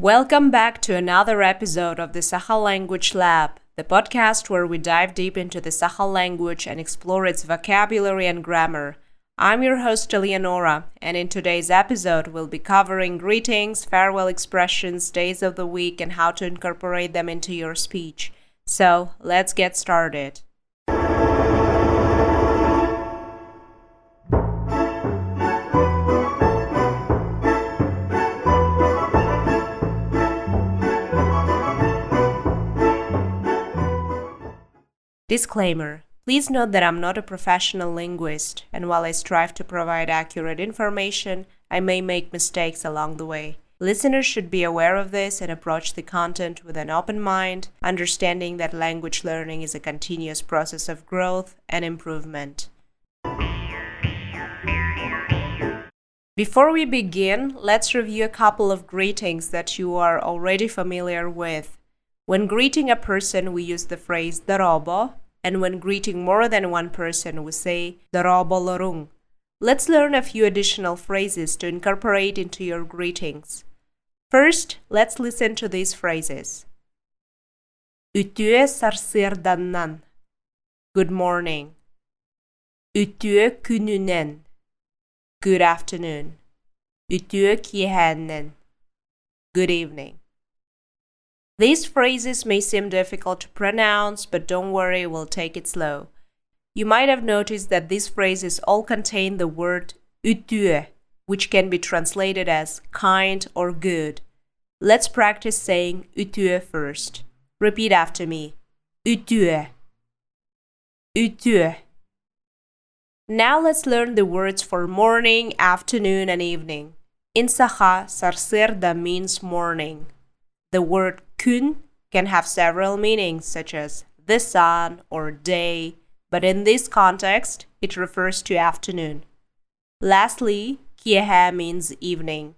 Welcome back to another episode of the Sakha Language Lab, the podcast where we dive deep into the Sakha language and explore its vocabulary and grammar. I'm your host, Eleonora, and in today's episode, we'll be covering greetings, farewell expressions, days of the week, and how to incorporate them into your speech. So, let's get started. Disclaimer Please note that I'm not a professional linguist, and while I strive to provide accurate information, I may make mistakes along the way. Listeners should be aware of this and approach the content with an open mind, understanding that language learning is a continuous process of growth and improvement. Before we begin, let's review a couple of greetings that you are already familiar with. When greeting a person, we use the phrase darobo, and when greeting more than one person, we say darobo lorung. Let's learn a few additional phrases to incorporate into your greetings. First, let's listen to these phrases. Ütüe sarsırdannan. Good morning. Ütüe gününen. Good afternoon. Ütüe kihennen. Good evening. These phrases may seem difficult to pronounce, but don't worry, we'll take it slow. You might have noticed that these phrases all contain the word utue, which can be translated as kind or good. Let's practice saying utue first. Repeat after me. Utue. Utue. Now let's learn the words for morning, afternoon, and evening. In Sakha, sarsırda means morning. The word kun can have several meanings, such as the sun or day, but in this context, it refers to afternoon. Lastly, kiehe means evening.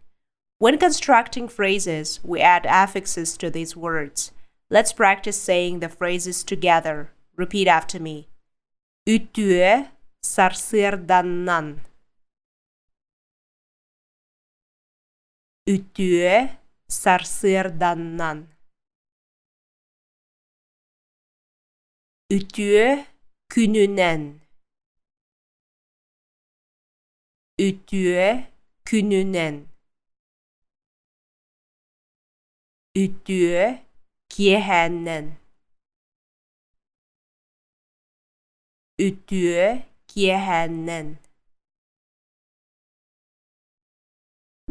When constructing phrases, we add affixes to these words. Let's practice saying the phrases together. Repeat after me. Ütüe sarsırdannan. Ütüe сарсырданнан. Үтіе күнінен. Үтіе күнінен. Үтіе киехәннен. Үтіе киехәннен.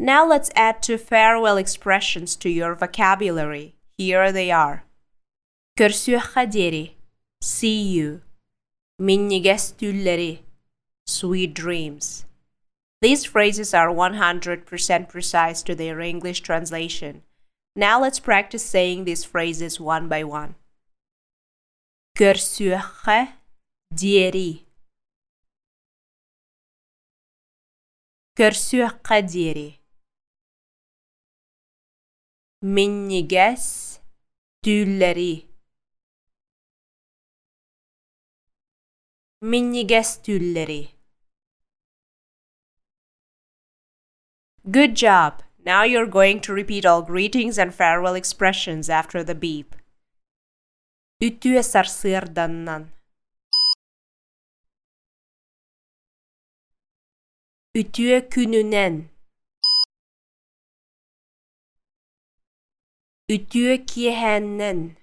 Now let's add two farewell expressions to your vocabulary. Here they are. Görüşe kaderi. See you. Minnigestülleri. Sweet dreams. These phrases are 100% precise to their English translation. Now let's practice saying these phrases one by one. Görüşe deri. Görüşe kaderi. Minniges tülleri Minniges tülleri Good job! Now you're going to repeat all greetings and farewell expressions after the beep. Ütüe sarsırdannan. Ütüe kününen. Ütüe kihennen.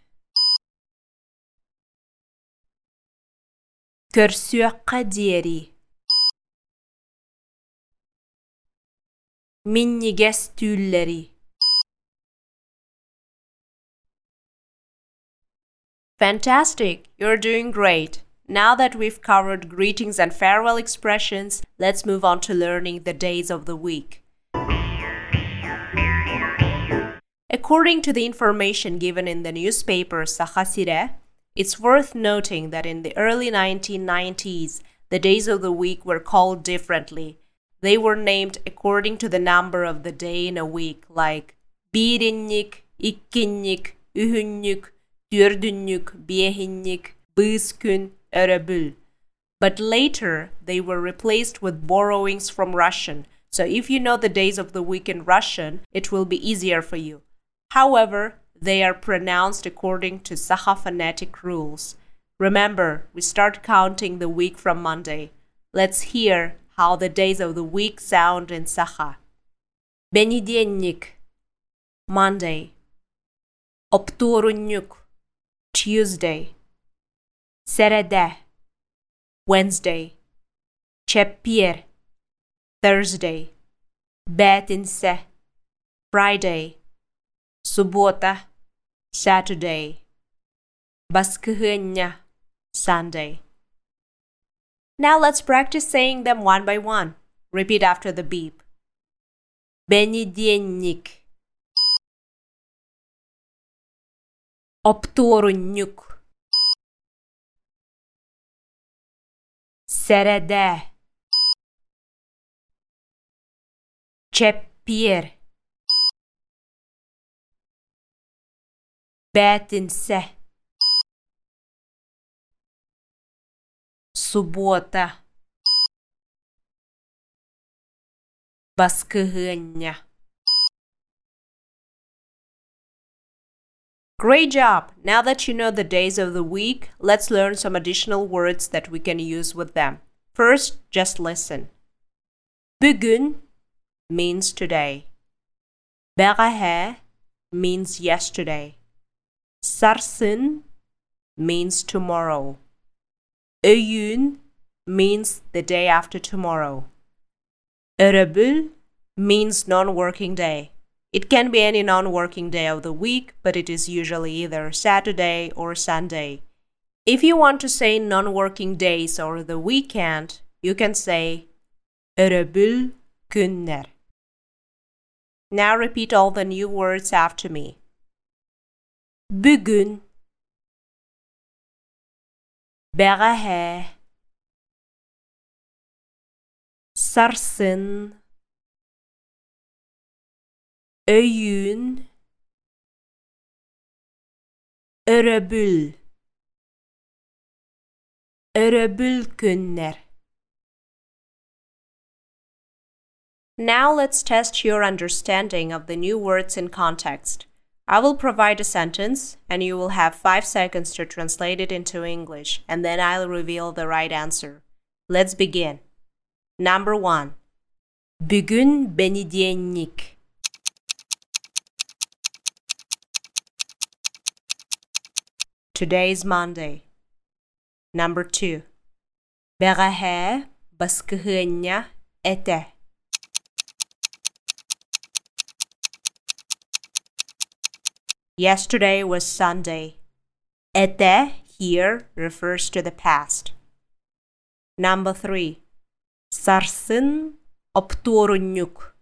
Көрсүөккэ диэри. Миннигес түүллери. Fantastic! You're doing great. Now that we've covered greetings and farewell expressions, let's move on to learning the days of the week. According to the information given in the newspaper Sakha it's worth noting that in the early 1990s, the days of the week were called differently. They were named according to the number of the day in a week, like birinnik, ikkinnik, ühünnik, dördünnik, behinnik, bıskün, öröbül. But later, they were replaced with borrowings from Russian. So if you know the days of the week in Russian, it will be easier for you. However, they are pronounced according to Sakha phonetic rules. Remember, we start counting the week from Monday. Let's hear how the days of the week sound in Sakha. Benidyennik Monday. Optorunyuk Tuesday. Serede Wednesday. Chepir Thursday. Betinse Friday Суббота Saturday Воскресенье Sunday Now let's practice saying them one by one. Repeat after the beep. Понедельник Оптурунюк Середа Чепир Пятница Суббота Воскресенье Great job! Now that you know the days of the week, let's learn some additional words that we can use with them. First, just listen. Bugün means today. Berahe means yesterday. Sarsın means tomorrow. Öğün means the day after tomorrow. Örebül means non-working day. It can be any non working day of the week, but it is usually either Saturday or Sunday. If you want to say non working days or the weekend, you can say Örebül günler. Now repeat all the new words after me. Bugün. Berahe. Sarsın. Öğün. Örebül örebül günler. Now let's test your understanding of the new words in context. I will provide a sentence, and you will have five seconds to translate it into English, and then I'll reveal the right answer. Let's begin. Number one. Bugün benidyenlik. Today is Monday. Number two. Berahe baskıhınya ete. Yesterday was Sunday. Ete here refers to the past. Number three. Sarsın opturunyuk.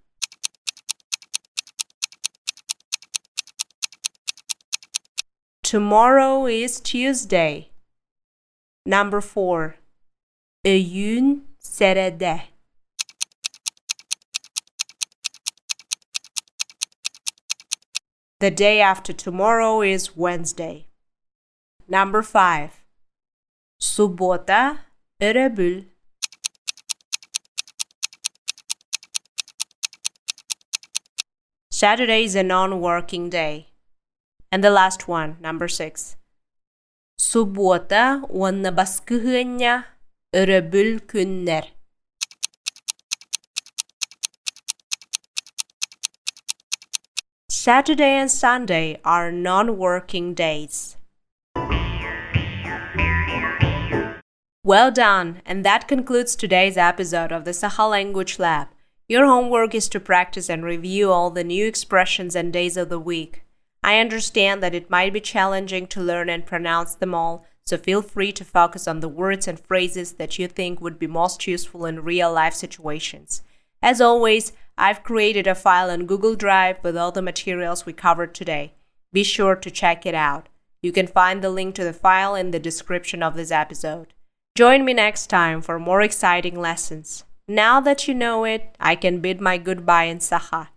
Tomorrow is Tuesday. Number four. Öğün serede. The day after tomorrow is Wednesday. Number five. Subota örebül. Saturday is a non-working day. And the last one, number six. Subbota wanna baskıhınya örebül. Saturday and Sunday are non-working days. Well done, and that concludes today's episode of the Sakha Language Lab. Your homework is to practice and review all the new expressions and days of the week. I understand that it might be challenging to learn and pronounce them all, so feel free to focus on the words and phrases that you think would be most useful in real life situations. As always, I've created a file on Google Drive with all the materials we covered today. Be sure to check it out. You can find the link to the file in the description of this episode. Join me next time for more exciting lessons. Now that you know it, I can bid my goodbye in Sakha.